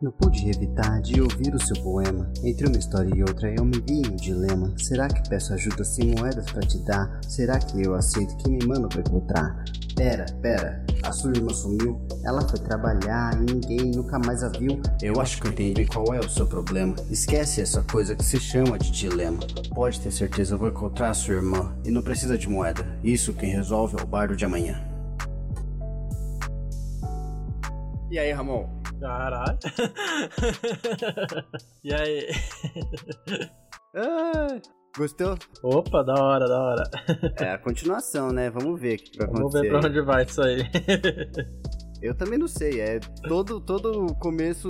Não pude evitar de ouvir o seu poema. Entre uma história e outra eu me vi em um dilema. Será que peço ajuda sem moedas pra te dar? Será que eu aceito que me mano vai encontrar? Pera, pera, a sua irmã sumiu. Ela foi trabalhar e ninguém nunca mais a viu. Eu acho que eu entendi qual é o seu problema. Esquece essa coisa que se chama de dilema. Pode ter certeza, eu vou encontrar a sua irmã. E não precisa de moeda. Isso quem resolve é o bardo de amanhã. E aí, Ramon? Caralho. e aí? Ah, gostou? Opa, da hora, da hora. É a continuação, né? Vamos ver o que vai Vamos acontecer. ver pra onde vai isso aí. Eu também não sei. É todo todo começo,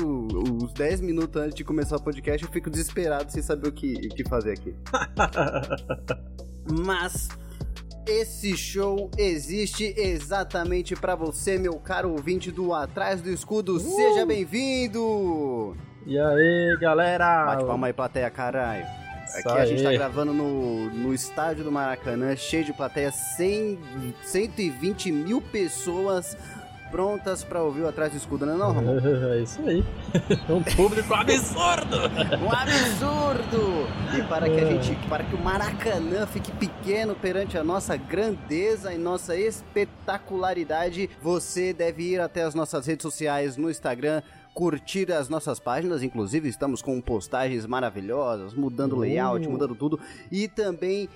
os 10 minutos antes de começar o podcast, eu fico desesperado sem saber o que, o que fazer aqui. Mas esse show existe exatamente pra você, meu caro ouvinte do Atrás do Escudo. Seja bem-vindo! e aí, galera? Bate palma aí, plateia, caralho. Isso Aqui a gente tá aí. gravando no, no estádio do Maracanã, cheio de plateia, 100, 120 mil pessoas prontas pra ouvir o Atrás do Escudo, não é não, Ramon? É isso aí. Um público absurdo! Um absurdo! E para que a gente, para que o Maracanã fique pequeno perante a nossa grandeza e nossa espetacularidade, você deve ir até as nossas redes sociais no Instagram, curtir as nossas páginas, inclusive estamos com postagens maravilhosas, mudando o layout, Uh. mudando tudo, e também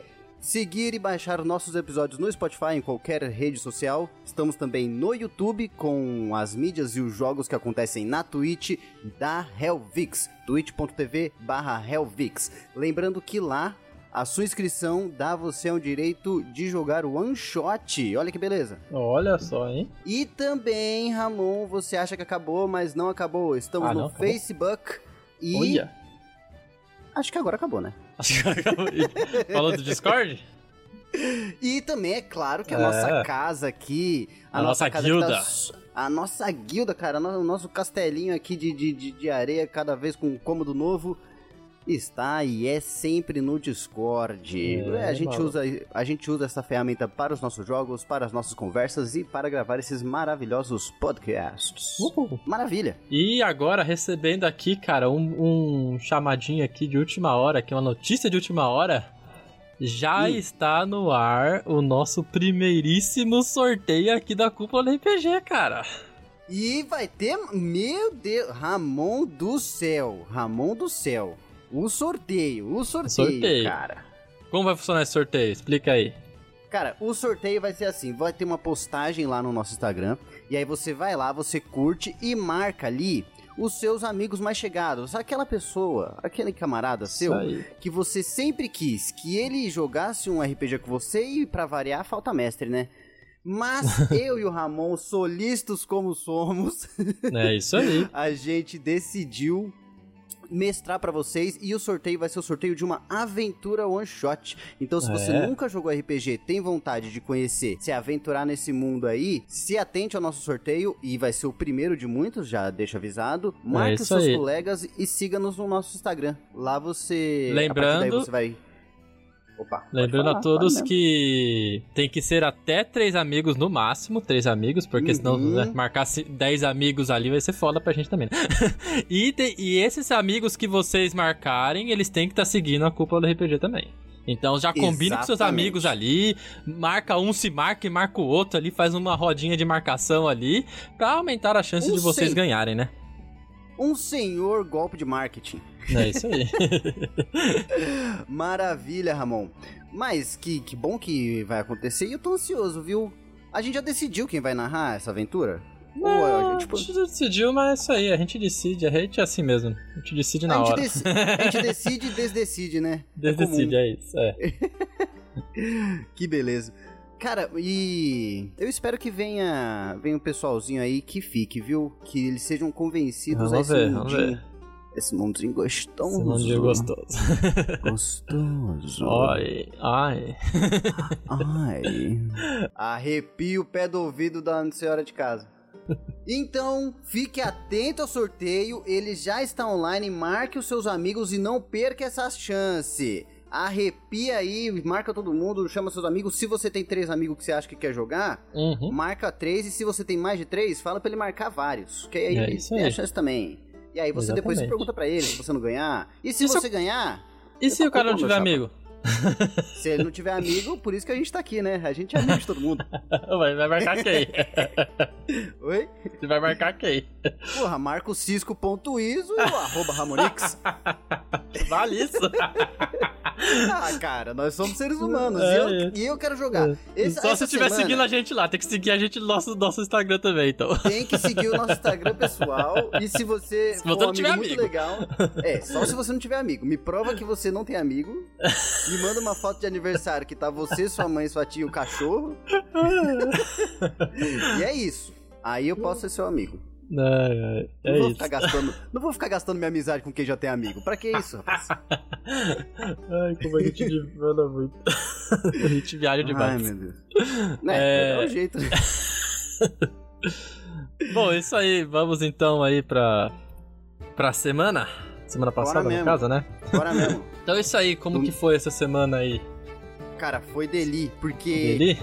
seguir e baixar os nossos episódios no Spotify, em qualquer rede social. Estamos também no YouTube com as mídias e os jogos que acontecem na Twitch da Helvix, twitch.tv barra Helvix. Lembrando que lá a sua inscrição dá você o direito de jogar o One Shot. Olha que beleza. Olha só, hein? E também, Ramon, você acha que acabou, mas não acabou. Estamos Ah, no não, acabou? Facebook e Olha. acho que agora acabou, né? Falou do Discord? E também é claro que a É. nossa casa aqui, a, A nossa, nossa casa que guilda. s- a nossa guilda, cara, o nosso castelinho aqui de, de, de, de areia, cada vez com um cômodo novo, está e é sempre no Discord. É, a, gente usa, a gente usa essa ferramenta para os nossos jogos, para as nossas conversas e para gravar esses maravilhosos podcasts. Uhul. Maravilha! E agora, recebendo aqui, cara, um, um chamadinho aqui de última hora, aqui uma notícia de última hora. Já está no ar o nosso primeiríssimo sorteio aqui da Cúpula do RPG, cara. E vai ter, meu Deus, Ramon do céu, Ramon do céu. O sorteio, o sorteio, Sorteio. cara. Como vai funcionar esse sorteio? Explica aí. Cara, o sorteio vai ser assim: vai ter uma postagem lá no nosso Instagram. E aí você vai lá, você curte e marca ali os seus amigos mais chegados. Aquela pessoa, aquele camarada seu, Isso aí. que você sempre quis que ele jogasse um RPG com você e pra variar, falta mestre, né? Mas eu e o Ramon, solistas como somos, É isso aí. a gente decidiu mestrar pra vocês e o sorteio vai ser o sorteio de uma aventura one shot. Então, se você É. nunca jogou RPG, tem vontade de conhecer, se aventurar nesse mundo aí, se atente ao nosso sorteio e vai ser o primeiro de muitos, já deixa avisado. Marque os isso seus aí. colegas e siga-nos no nosso Instagram. Lá você, a Lembrando- partir daí você vai Opa, Lembrando falar, a todos que tem que ser até três amigos no máximo, três amigos, porque senão Uhum. né, marcar 10 amigos ali vai ser foda pra gente também. né? e, te- e esses amigos que vocês marcarem, eles têm que estar seguindo a cúpula do RPG também. Então já combina com seus amigos ali, marca um se marca e marca o outro ali, faz uma rodinha de marcação ali, pra aumentar a chance Um de vocês sim. ganharem, né? Um senhor golpe de marketing. É isso aí. Maravilha, Ramon. Mas que, que bom que vai acontecer e eu tô ansioso, viu? A gente já decidiu quem vai narrar essa aventura? Ou, Não, é, tipo, a gente decidiu, mas é isso aí, a gente decide, a gente é assim mesmo, a gente decide na a, gente hora. deci- a gente decide e desdecide, né? É comum. Decide, é isso, é. Que beleza. Cara, e eu espero que venha, venha um pessoalzinho aí que fique, viu? Que eles sejam convencidos Vamos a esse ver, vamos mundinho. ver. Esse mundinho gostoso. Esse mundo é gostoso. Gostoso. Ai, ai. Ai. Arrepia o pé do ouvido da senhora de casa. Então, fique atento ao sorteio, ele já está online, marque os seus amigos e não perca essa chance. Arrepia aí, marca todo mundo, chama seus amigos. Se você tem três amigos que você acha que quer jogar, Uhum. marca três. E se você tem mais de três, fala pra ele marcar vários. Que aí É isso tem a aí. chance também. E aí você depois se Exatamente. pergunta pra ele se você não ganhar. E se E você ganhar, E se Eu o cara não tiver amigo? se ele não tiver amigo, por isso que a gente tá aqui, né? A gente é amigo de todo mundo. Vai, vai marcar quem? Oi? Você vai marcar quem? Porra, marca o cisco.iso o arroba Ramonix. Vale isso? Ah, cara, nós somos seres humanos. É, e, eu, é. e eu quero jogar. Esse- Só se estiver semana seguindo a gente lá. Tem que seguir a gente no nosso, nosso Instagram também, então. Tem que seguir o nosso Instagram pessoal. E se você Se for você um não amigo muito amigo. legal. É, só se você não tiver amigo. Me prova que você não tem amigo. Me manda uma foto de aniversário que tá você, sua mãe, sua tia e o cachorro. E é isso. Aí eu posso ser seu amigo. Não, é, Não é vou isso. ficar gastando. Não vou ficar gastando minha amizade com quem já tem amigo. Pra que isso, rapaz? Ai, como a gente divana muito. a gente viaja Ai, demais. meu Deus. É, É. é o jeito. né? Bom, isso aí. Vamos então aí pra. pra semana. Semana passada, no mesmo. caso, né? Bora mesmo. Então é isso aí. Como Hum. que foi essa semana aí? Cara, foi deli, porque Ele?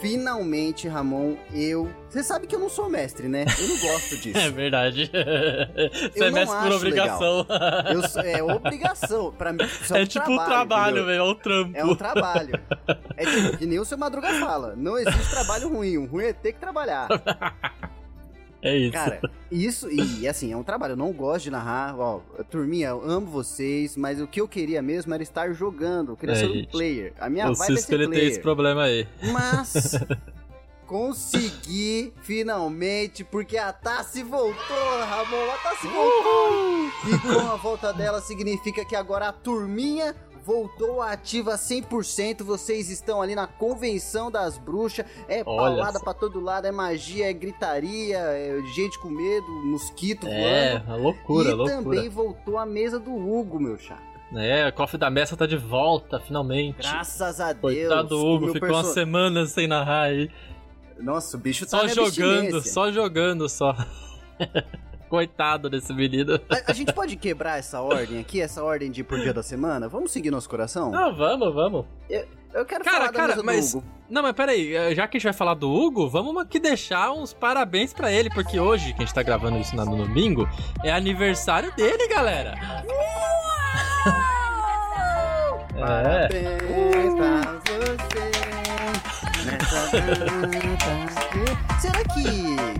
Finalmente, Ramon, eu. Você sabe que eu não sou mestre, né? Eu não gosto disso. É verdade. Você Eu é mestre por obrigação. Eu é obrigação. Pra mim, isso É, um tipo um trabalho, velho. É um trampo. É um trabalho. É tipo, que nem o seu Madruga fala. Não existe trabalho ruim. O ruim é ter que trabalhar. É isso. Cara, isso, e assim, é um trabalho. Eu não gosto de narrar. Ó, turminha, eu amo vocês, mas o que eu queria mesmo era estar jogando. Eu queria É, ser um gente. player. A minha vibe é ser ele tem esse player. problema aí. Mas consegui finalmente, porque a Tassi voltou, Ramon. A Tassi voltou. E com a volta dela significa que agora a turminha voltou ativa 100%. Vocês estão ali na convenção das bruxas. É Olha paulada pra todo lado, é magia, é gritaria, é gente com medo, mosquito É, voando. uma loucura, e loucura. também voltou a mesa do Hugo, meu chapa. É, o cofre da mesa tá de volta, finalmente. Graças a Deus. Coitado do Hugo, ficou perso- umas semanas sem narrar aí. Nossa, o bicho tá Só jogando, só jogando só. Coitado desse menino. A, a gente pode quebrar essa ordem aqui, essa ordem de por dia da semana? Vamos seguir nosso coração? Não, vamos, vamos. Eu quero Cara, falar da cara, do mas- Hugo. Não, mas peraí, eh, já que a gente vai falar do Hugo, vamos aqui deixar uns parabéns pra ele, porque hoje, que a gente tá gravando isso no domingo, é aniversário dele, galera. É, Parabéns pra você. Será que,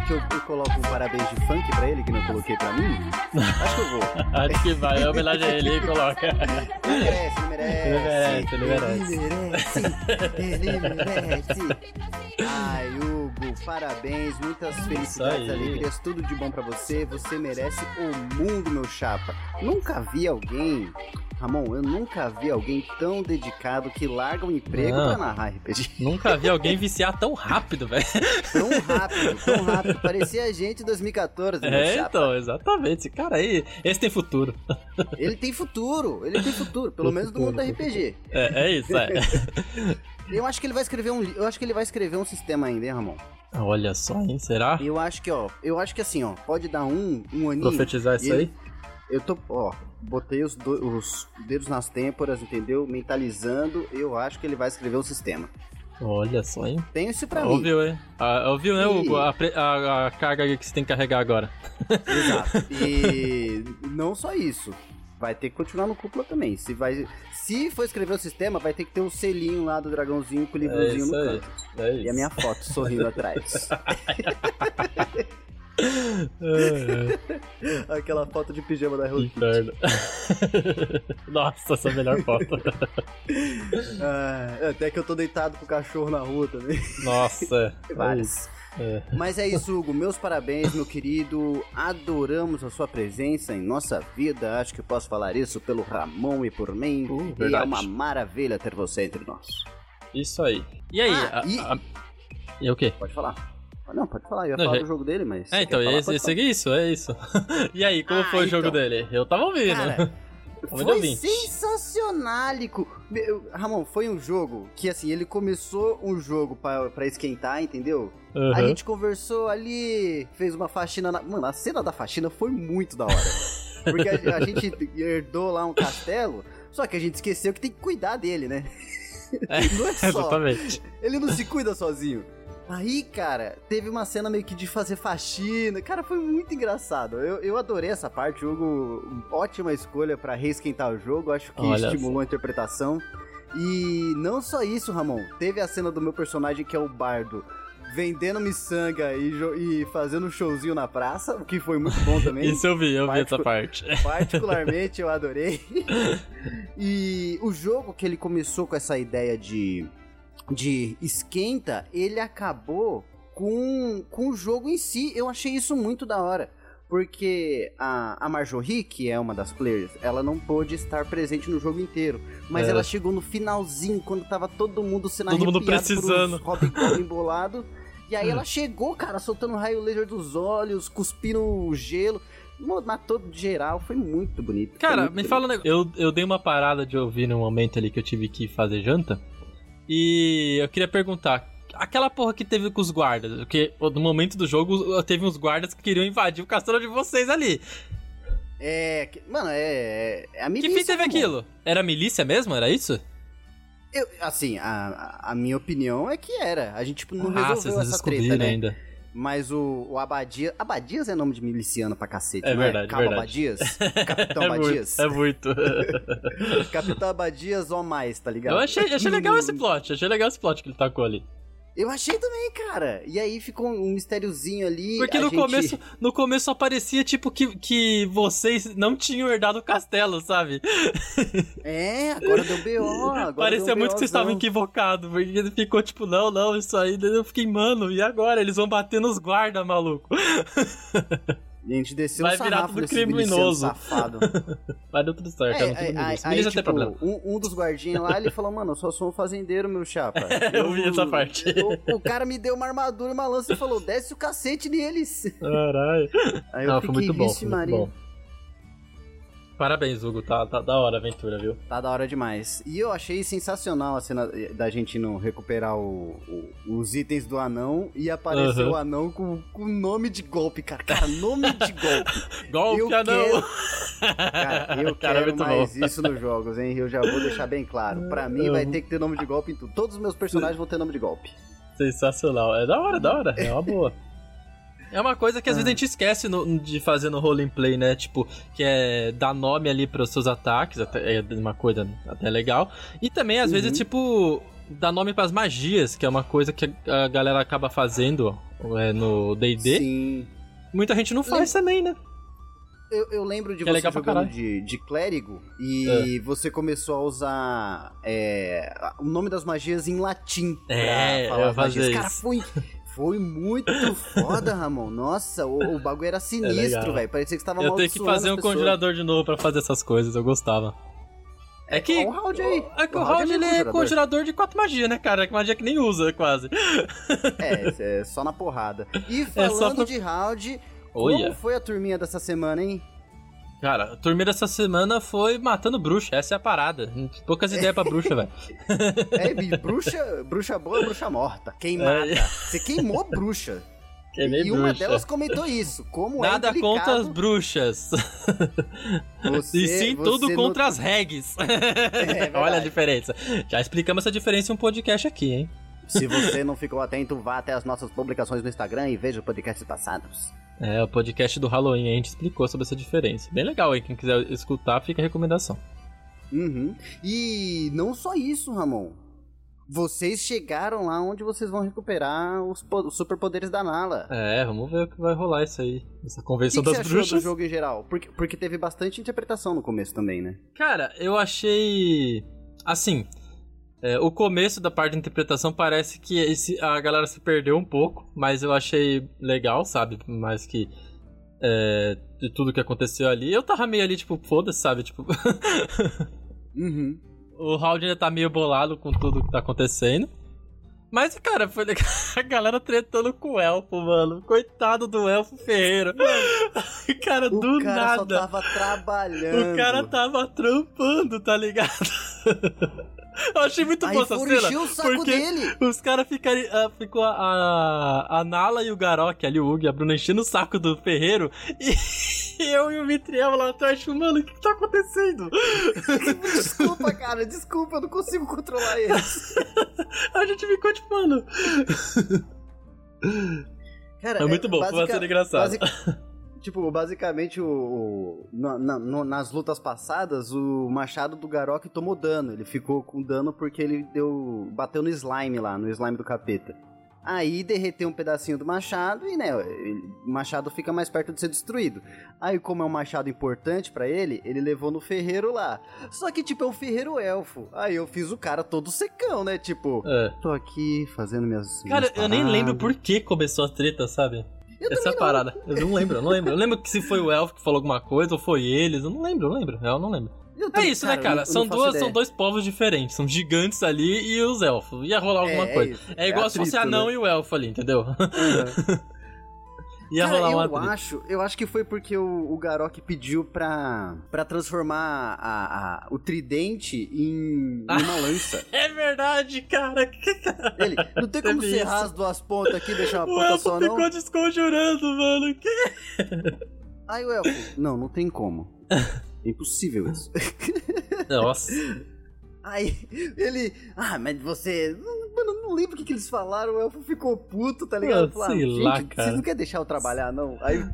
que eu, eu coloco um parabéns de funk pra ele, que não coloquei pra mim? Acho que eu vou. acho que vai, é homenagem a ele e coloca. Ele merece, ele merece. Ele merece, ele merece. Ele merece, ele merece. Ai, Hugo, parabéns, muitas felicidades, alegrias, tudo de bom pra você. Você merece o mundo, meu chapa. Nunca vi alguém, Ramon, eu nunca vi alguém tão dedicado que larga o emprego Ah. pra narrar RPG. Nunca vi alguém viciar tão rápido, velho. Tão rápido, tão rápido. Parecia a gente em 2014, meu É, chapa. então, exatamente. Esse cara aí, esse tem futuro. Ele tem futuro, ele tem futuro, pelo menos do mundo do futuro, RPG. É, é isso, é. Eu acho que ele vai escrever um, eu acho que ele vai escrever um sistema ainda, hein, Ramon? Olha só, hein? Será? Eu acho que, ó, eu acho que assim, ó, pode dar um, um aninho. Profetizar isso ele- aí? Eu tô, ó, botei os, do- os dedos nas têmporas, entendeu? Mentalizando, eu acho que ele vai escrever um sistema. Olha só, hein? Tenho isso pra mim. Ouviu, hein? Ah, ouviu, né, Hugo? A, a- a carga que você tem que carregar agora. Exato. E não só isso. Vai ter que continuar no cúpula também. Se, vai, se for escrever o sistema, vai ter que ter um selinho lá do dragãozinho com o É livrozinho isso no aí. canto. É. E a minha foto sorrindo atrás. É, Aquela foto de pijama da é. Hello Inferno. Nossa, essa é a melhor foto. Ah, até que eu tô deitado com o cachorro na rua também. Nossa, é. É. Mas é isso, Hugo. Meus parabéns, meu querido. Adoramos a sua presença em nossa vida. Acho que posso falar isso pelo Ramon e por mim. Uh, e é verdade. uma maravilha ter você entre nós. Isso aí. E aí? Ah, a- e- a- e o quê? Pode falar. Não, pode falar. Eu ia Não, falar já- do jogo dele, mas. É, então, quer falar? esse, esse aqui, isso, é isso. e aí, como Ah, foi o jogo então. dele? Eu tava ouvindo. Cara, Muito Foi! Meu, Ramon, foi um jogo que assim, ele começou um jogo pra, pra esquentar, entendeu? A Uhum. gente conversou ali, fez uma faxina na... Mano, a cena da faxina foi muito da hora. Porque a, a gente herdou lá um castelo, só que a gente esqueceu que tem que cuidar dele, né? É, Não é só. Exatamente. Ele não se cuida sozinho. Aí, cara, teve uma cena meio que de fazer faxina. Cara, foi muito engraçado. Eu, eu adorei essa parte. O jogo, ótima escolha para reesquentar o jogo. Acho que Olha estimulou a interpretação. E não só isso, Ramon. Teve a cena do meu personagem que é o bardo vendendo miçanga e, e fazendo um showzinho na praça, o que foi muito bom também. Isso eu vi, eu vi essa parte. Particularmente eu adorei. e o jogo que ele começou com essa ideia de, de esquenta, ele acabou com, com o jogo em si. Eu achei isso muito da hora. Porque a, a Marjorie, que é uma das players, ela não pôde estar presente no jogo inteiro. Mas É. ela chegou no finalzinho, quando tava todo mundo sendo Todo mundo precisando. Hobgoblin embolado. E aí ela chegou, cara, soltando raio laser dos olhos, cuspindo gelo. Mo- Matou de geral, foi muito bonito. Cara, muito me bonito. fala um negócio. Eu, eu dei uma parada de ouvir no momento ali que eu tive que fazer janta. E eu queria perguntar. Aquela porra que teve com os guardas, porque no momento do jogo teve uns guardas que queriam invadir o castelo de vocês ali. É, que- mano, é, é a Que milícia. fim teve irmão. aquilo? Era milícia mesmo? Era isso? Eu, assim, a, a minha opinião é que era. A gente tipo, não ah, vocês resolveu não essa descobriram treta, né? ainda. Mas o, o Abadias... Abadias é nome de miliciano pra cacete, É não verdade, é? Cabo verdade. Abadias? Capitão é Abadias? muito, é muito. Capitão Abadias ou mais, tá ligado? eu achei, achei legal esse plot, achei legal esse plot que ele tacou ali. Eu achei também, cara. E aí ficou um mistériozinho ali. Porque no gente- começo, no começo só parecia tipo que, que vocês não tinham herdado o castelo, sabe? É, agora deu B.O. Agora Parecia deu muito que vocês estavam equivocados, porque ele ficou tipo, não, não, isso aí. Eu fiquei, mano, e agora? Eles vão bater nos guardas, maluco. E a gente desceu Vai o virar tudo criminoso. safado. Mas deu tudo certo, É, é, tudo aí, aí, tipo, problema. um, um dos guardinhas lá, ele falou, mano, eu só sou um fazendeiro, meu chapa. Eu vi essa parte. O, o cara me deu uma armadura e uma lança e falou, desce o cacete neles. Caralho. Aí eu Não, fiquei, foi muito bom, foi muito bom. Parabéns, Hugo, tá, tá da hora a aventura, viu? Tá da hora demais. E eu achei sensacional a cena da gente não recuperar o- o- os itens do anão e aparecer Aham. o anão com o nome de golpe, cara. Cara, nome de golpe. Golpe, Eu anão! quero- Cara, eu Cara, quero muito mais bom. isso nos jogos, hein? Eu já vou deixar bem claro. Pra mim vai ter que ter nome de golpe em tudo. Todos os meus personagens vão ter nome de golpe. Sensacional. É da hora, da hora. É uma boa. É uma coisa que às vezes a gente esquece no- de fazer no roleplay, né? Tipo, que é dar nome ali pros seus ataques, até, é uma coisa até legal. E também, às Uhum. vezes, tipo, dar nome pras magias, que é uma coisa que a galera acaba fazendo é, no D&D. Sim. Muita gente não faz também, né? Eu, eu lembro de Que é você pra jogando de, de clérigo e você começou a usar é, o nome das magias em latim É, pra falar eu as magias. fazia Cara, isso. foi, foi muito foda, Ramon. Nossa, o, o bagulho era sinistro, legal. velho. Parecia que você tava Eu tenho que fazer um pessoas. conjurador de novo pra fazer essas coisas, eu gostava. É que. ó o Round aí. É que o O Round Round é ele é conjurador. conjurador de quatro magias, né, cara? Que magia que nem usa, quase. É, é só na porrada. E É falando pra- de round, Olha. como foi a turminha dessa semana, hein? Cara, a turma dessa semana foi matando bruxa, essa é a parada. Poucas ideias pra bruxa, velho. É, bruxa, bruxa boa, bruxa morta. Queimada. É. Você queimou bruxa. Queimei e uma bruxa. delas comentou isso. Como é Nada delicado contra as bruxas. você- e sim tudo não- contra as regs. verdade. Olha a diferença. Já explicamos essa diferença em um podcast aqui, hein? Se você não ficou atento, vá até as nossas publicações no Instagram e veja os podcasts passados. É, o podcast do Halloween a gente explicou sobre essa diferença. Bem legal aí, quem quiser escutar, fica a recomendação. Uhum. E não só isso, Ramon. Vocês chegaram lá onde vocês vão recuperar os, os superpoderes da Nala. É, vamos ver o que vai rolar isso aí. Essa O que, convenção que você das achou do bruxas. jogo em geral? Porque, porque teve bastante interpretação no começo também, né? Cara, eu achei. Assim. É, o começo da parte de interpretação parece que esse- a galera se perdeu um pouco, mas eu achei legal, sabe? Mais que. é, de tudo que aconteceu ali. Eu tava meio ali, tipo, foda-se, sabe? Tipo. Uhum. o Raul ainda tá meio bolado com tudo que tá acontecendo. Mas, cara, foi legal. A galera tretando com o elfo, mano. Coitado do elfo ferreiro. cara, O do cara nada. só tava trabalhando. O cara tava trampando, tá ligado? Eu achei muito boa essa cena. o saco porque dele. os caras ficaram. ah, ficou a, a, a Nala e o Garok, ali, o Hugo e a Bruna enchendo o saco do ferreiro. E eu e o Mitriel lá atrás, mano, o que, tá acontecendo? Desculpa, cara, desculpa, eu não consigo controlar eles. A gente ficou tipo, mano. Cara, é muito é, bom, basic... pode ser engraçado. Basic... Tipo, basicamente, o, o na, na, nas lutas passadas, o machado do Garok tomou dano. Ele ficou com dano porque ele deu bateu no slime lá, no slime do capeta. Aí derreteu um pedacinho do machado e, né, o machado fica mais perto de ser destruído. Aí, como é um machado importante para ele, ele levou no ferreiro lá. Só que, tipo, é um ferreiro elfo. Aí eu fiz o cara todo secão, né? Tipo, é. tô aqui fazendo minhas. Cara, minhas eu nem lembro por que começou a treta, sabe? Eu Essa parada. Eu não lembro, eu não lembro. Eu lembro que se foi o elfo que falou alguma coisa ou foi eles. Eu não lembro, eu não lembro. Eu não lembro. é isso, cara, né, cara? são, duas, são dois povos diferentes. São gigantes ali e os elfos. Ia rolar alguma é, coisa. É, é igual é se fosse anão né? e o elfo ali, entendeu? Uhum. Ia Cara, rolar eu acho, eu acho que foi porque o, o Garok pediu pra, pra transformar a, a, o tridente em, uma lança. é verdade, cara. Ele, não tem como serrar as duas pontas aqui e deixar uma o ponta só, não? ficou desconjurando, mano. Que? Aí o Elfo, não, não tem como. É impossível isso. Nossa. Aí ele. Ah, mas você. Mano, não lembro o que, que eles falaram. O elfo ficou puto, tá ligado? Falou, sei lá, cara. Vocês não querem deixar eu trabalhar, não? Aí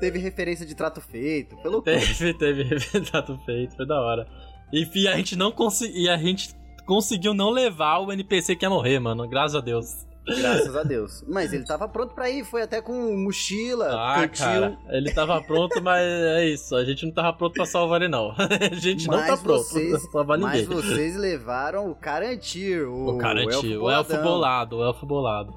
teve referência de trato feito. Pelo Teve, teve trato feito, foi da hora. Enfim, a gente não conseguiu. a gente conseguiu não levar o NPC que ia morrer, mano. Graças a Deus. Graças a Deus. Mas ele tava pronto pra ir, foi até com mochila, ah, cara, ele tava pronto, mas é isso. A gente não tava pronto pra salvar ele, não. A gente mas não tá pronto vocês, pra salvar ninguém. Mas vocês levaram o Carantir, o, o Carantir, o, elfo, o elfo bolado, o elfo bolado.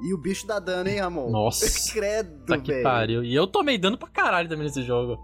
E o bicho dá dano, hein, Ramon? Nossa. Credo, tá que pariu. E eu tomei dano pra caralho também nesse jogo.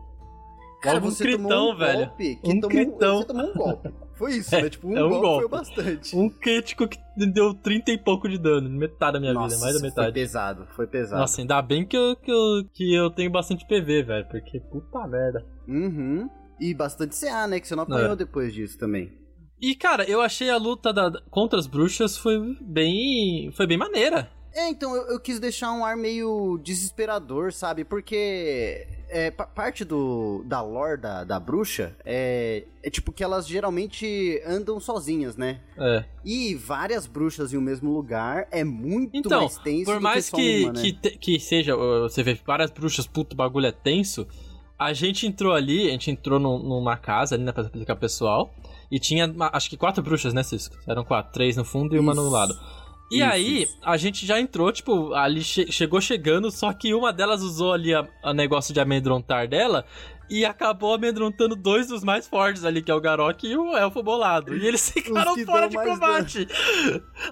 Cara, Logo você um critão, tomou um velho. Golpe um tomou, critão. Você tomou um golpe. Foi isso, é, né? Tipo, um, é um golpe, golpe, foi bastante. Um crítico que deu 30 e pouco de dano, metade da minha Nossa, vida, mais da metade. Foi pesado, foi pesado. Nossa, ainda bem que eu, que eu, que eu tenho bastante PV, velho, porque puta merda. Uhum. E bastante CA, né? Que você não apanhou é. depois disso também. E, cara, eu achei a luta da, contra as bruxas foi bem. Foi bem maneira. É, então eu, eu quis deixar um ar meio desesperador, sabe? Porque é, parte do, da lore da, da bruxa é, é tipo que elas geralmente andam sozinhas, né? É. E várias bruxas em um mesmo lugar é muito então, mais tenso por mais que, que, uma, né? que, te, que seja, você vê várias bruxas, puto, bagulho é tenso. A gente entrou ali, a gente entrou numa casa ali, né, pra explicar pessoal. E tinha, acho que quatro bruxas, né, Cisco? Eram quatro, três no fundo e uma no lado. E isso, aí, isso. a gente já entrou, tipo, ali che chegou chegando, só que uma delas usou ali a, negócio de amedrontar dela e acabou amedrontando dois dos mais fortes ali, que é o Garok e o Elfo Bolado. E eles ficaram fora de combate.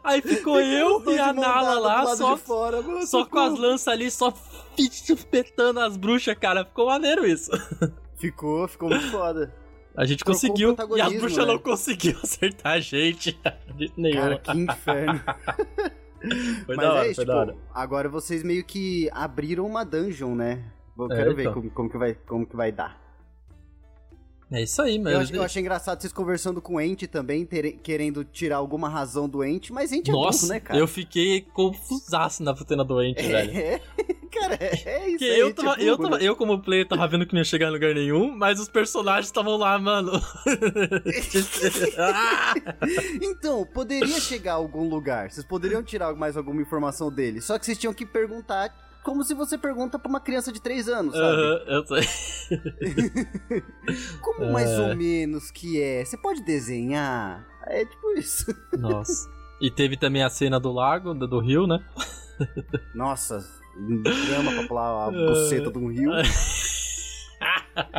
Aí ficou eu e a Nala lá, só, fora, mano, só com as lanças ali, só espetando as bruxas, cara. Ficou maneiro isso. Ficou, ficou muito foda. A gente conseguiu e a bruxa né? não conseguiu acertar a gente de nenhum. Cara, que inferno. foi Mas da hora, é foi tipo, da hora. Agora vocês meio que abriram uma dungeon, né? Eu é, quero ver então. como, como, que vai, como que vai dar. É isso aí, mano. Eu, acho, eu achei engraçado vocês conversando com o Ente também, ter, querendo tirar alguma razão do Ente, mas Ente é Nossa, né, cara? eu fiquei confusaço na cena do Ente, é, velho. cara, é isso aí, eu, tava, eu, tava, eu, como player, tava vendo que não ia chegar em lugar nenhum, mas os personagens estavam lá, mano. então, poderia chegar a algum lugar. Vocês poderiam tirar mais alguma informação dele. Só que vocês tinham que perguntar como se você pergunta pra uma criança de 3 anos, sabe? Uhum, eu sei. como mais ou menos que é? Você pode desenhar? É tipo isso. Nossa. E teve também a cena do lago, do, rio, né? Nossa, grama pra pular a buceta de um rio.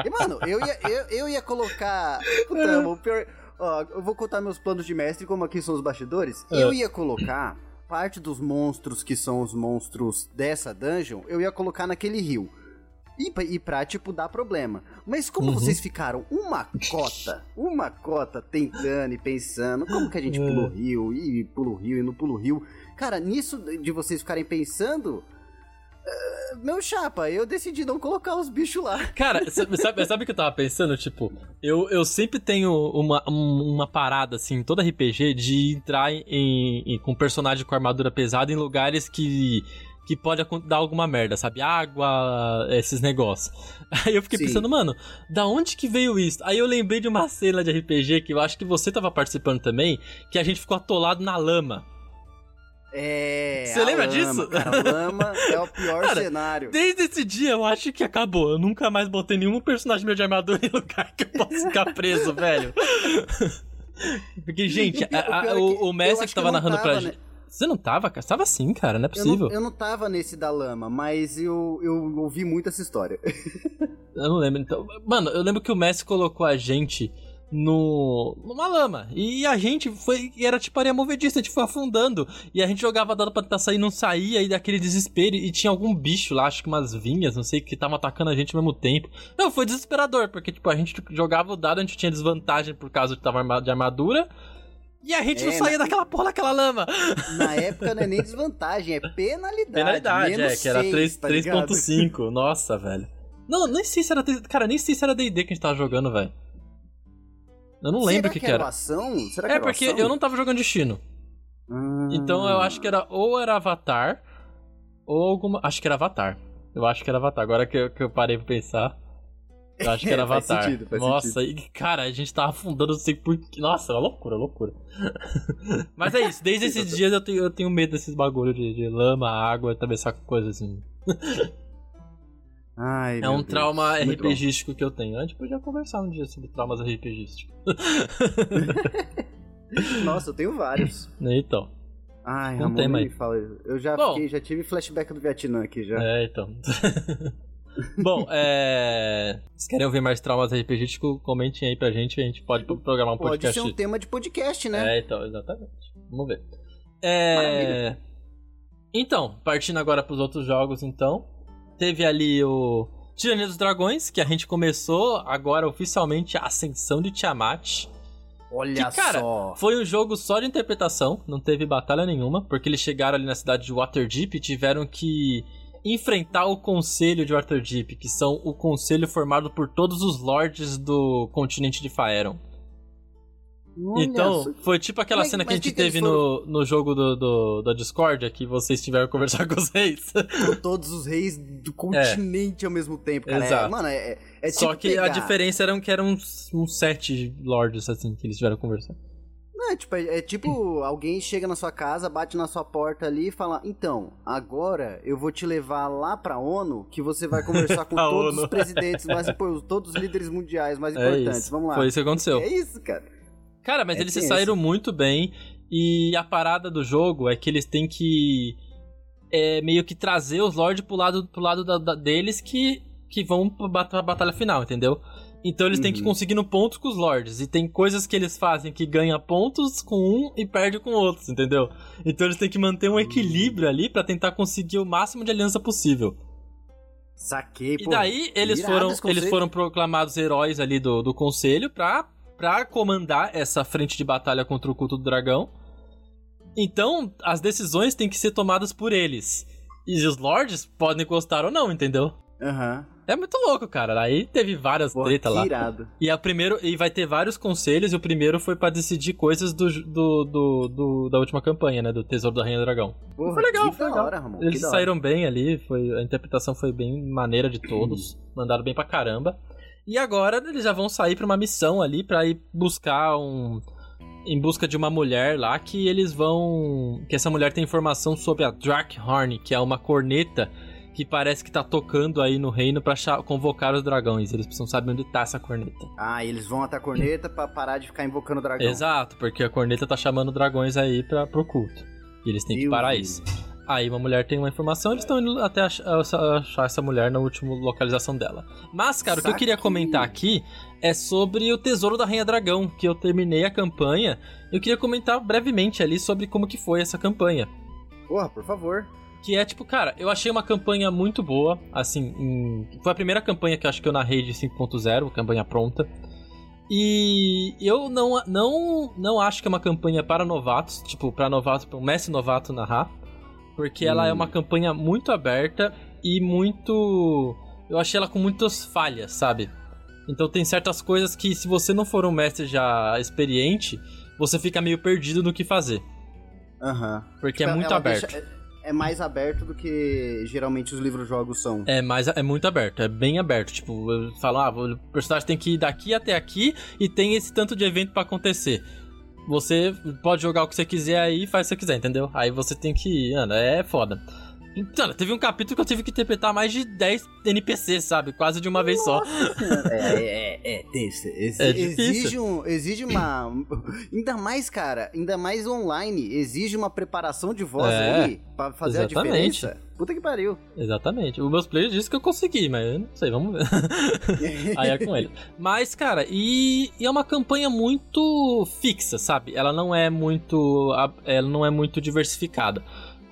E, mano, eu ia, eu, eu ia colocar. Puta, o pior. Ó, eu vou contar meus planos de mestre, como aqui são os bastidores. É. Eu ia colocar parte dos monstros que são os monstros dessa dungeon, eu ia colocar naquele rio. E, e pra, tipo, dar problema. Mas como uhum. vocês ficaram uma cota, uma cota tentando e pensando, como que a gente pula o é. rio, e pula o rio, e não pula o rio. Cara, nisso de vocês ficarem pensando, meu chapa, eu decidi não colocar os bichos lá. Cara, sabe, sabe o que eu tava pensando? Tipo, eu, eu sempre tenho uma, uma parada, assim, toda RPG, de entrar em, em, com personagem com armadura pesada em lugares que que pode dar alguma merda, sabe? Água, esses negócios. Aí eu fiquei Sim. pensando, mano, da onde que veio isso? Aí eu lembrei de uma cena de RPG que eu acho que você tava participando também, que a gente ficou atolado na lama. É. Você lembra lama, disso? Cara, lama é o pior Cara, cenário. Desde esse dia eu acho que acabou. Eu nunca mais botei nenhum personagem meu de armadura em lugar que eu possa ficar preso, velho. Porque, gente, O pior- a- a- o é o, que o eu Messi que que tava eu não narrando pra tava, gente. né? Você não tava, cara? Você tava sim, cara, não é Eu possível. não, eu não tava nesse da lama, mas eu, eu ouvi muito essa história. Eu não lembro, então. Mano, eu lembro que o Messi colocou a gente no numa lama. E a gente foi. e Era tipo areia movediça, a gente foi afundando. E a gente jogava dado pra tentar sair, não saía, e daquele desespero. E tinha algum bicho lá, acho que umas vinhas, não sei, que estavam atacando a gente ao mesmo tempo. Não, foi desesperador, porque tipo, a gente jogava o dado, a gente tinha desvantagem por causa de tava armado de armadura. E a gente É, não saía na- daquela porra daquela lama. Na época não é nem desvantagem, é penalidade. Penalidade, é, menos que era seis, 3 tá? 3.5. Nossa, velho. Não, nem sei se era. Cara, nem sei se era DD que a gente tava jogando, velho. Eu não lembro o que, que era. ação? Será que É porque ação? eu não tava jogando destino. Ah. Então eu acho que era ou era Avatar, ou alguma. Acho que era Avatar. Eu acho que era Avatar. Agora que eu, que eu parei pra pensar. Eu acho que era Faz Avatar. sentido, faz Nossa, e, cara, a gente tava afundando, não sei por que. Nossa, é uma loucura, loucura. Mas é isso, desde esses dias eu tenho, eu tenho medo desses bagulho de, de lama, água, atravessar coisas assim. Ai, É um Deus. trauma Muito. RPGístico que eu tenho. A gente podia conversar um dia sobre traumas RPGísticos. Nossa, eu tenho vários. então. Ai, Não Ramon, tem mais. fala. Eu já Bom. fiquei, já tive flashback do Vietnã aqui já. É, então. Bom, é. Se querem ouvir mais traumas RPGísticos, comentem aí pra gente. A gente pode programar um Pode podcast. ser um tema de podcast, né? É, então, exatamente. Vamos ver. É... Então, partindo agora pros outros jogos, então. Teve ali o Tirania dos Dragões, que a gente começou agora oficialmente a ascensão de Tiamat. Olha Que, cara, só. Foi um jogo só de interpretação, não teve batalha nenhuma, porque eles chegaram ali na cidade de Waterdeep e tiveram que enfrentar o conselho de Waterdeep, que são o conselho formado por todos os lords do continente de Faeron. Olha então, foi tipo aquela Mas- cena que a gente que teve no, no jogo do, do, da Discord, que vocês tiveram que conversar com os reis. Com todos os reis do continente ao mesmo tempo, cara. É, Exato. mano, é, é, é Só tipo que pegar... a diferença era que eram uns, uns sete lords, assim, que eles tiveram que conversar. Não, é tipo, é, é tipo alguém chega na sua casa, bate na sua porta ali e fala: Então, agora eu vou te levar lá pra ONU que você vai conversar com todos ONU. os presidentes mais importantes, todos os líderes mundiais mais É importantes. isso. Vamos lá. Foi isso que aconteceu. É isso, cara. Cara, mas É eles se saíram muito bem. E a parada do jogo é que eles têm que. É, meio que trazer os lords pro lado, pro lado da- da- deles que, que vão pra, bat- pra batalha final, entendeu? Então eles têm que ir Uhum. conseguindo pontos com os lords. E tem coisas que eles fazem que ganha pontos com um e perde com outros, entendeu? Então eles têm que manter um equilíbrio ali pra tentar conseguir o máximo de aliança possível. Saquei, E pô. daí eles foram, eles foram proclamados heróis ali do, do conselho pra, pra comandar essa frente de batalha contra o culto do dragão. Então, as decisões têm que ser tomadas por eles. E os lords podem gostar ou não, entendeu? Aham. É muito louco, cara. Aí teve várias Pô, treta que lá. irado. E a primeiro e vai ter vários conselhos, e o primeiro foi pra decidir coisas do, do, do, do- da última campanha, né? Do Tesouro da Rainha do Dragão. Porra, foi legal, foi legal. hora, Ramon. Eles da hora. saíram bem ali, foi, a interpretação foi bem maneira de todos, mandaram bem pra caramba. E agora eles já vão sair pra uma missão ali pra ir buscar um em busca de uma mulher lá que eles vão que essa mulher tem informação sobre a Drakehorn, que é uma corneta que parece que tá tocando aí no reino pra cha- convocar os dragões. Eles precisam saber onde tá essa corneta. Ah, eles vão até a corneta pra parar de ficar invocando o dragão. Exato, porque a corneta tá chamando dragões aí pra, pro culto. E eles têm que Deus parar me isso. Aí uma mulher tem uma informação, eles estão indo até ach- ach- achar essa mulher na última localização dela. Mas, cara, o que eu queria comentar aqui é sobre o Tesouro da Rainha Dragão, que eu terminei a campanha. Eu queria comentar brevemente ali sobre como que foi essa campanha. Porra, por favor. Que é tipo, cara, eu achei uma campanha muito boa. Assim, em- foi a primeira campanha que eu acho que eu narrei de 5.0, campanha pronta. E eu não, não, não acho que é uma campanha para novatos, tipo, para novatos, para um mestre novato narrar. Porque ela Hum. é uma campanha muito aberta e muito. Eu achei ela com muitas falhas, sabe? Então tem certas coisas que, se você não for um mestre já experiente, você fica meio perdido no que fazer. Aham. Porque é Ela- muito ela aberto. deixa- é, é mais aberto do que geralmente os livros-jogos são. É, mas é muito aberto, é bem aberto. Tipo, eu falo, ah, o personagem tem que ir daqui até aqui e tem esse tanto de evento pra acontecer. Você pode jogar o que você quiser aí e faz o que você quiser, entendeu? Aí você tem que. Mano, é foda. Então, teve um capítulo que eu tive que interpretar mais de 10 NPCs, sabe? Quase de uma vez só. É, é, é, é, exi É exige, difícil. um, exige uma. Ainda mais, cara, ainda mais online, exige uma preparação de voz É, aí pra fazer exatamente. a diferença. Puta que pariu. Exatamente. Os meus players disseram que eu consegui, mas eu não sei, vamos ver. Aí é com ele. Mas, cara, e, e é uma campanha muito fixa, sabe? Ela não é muito. Ela não é muito diversificada.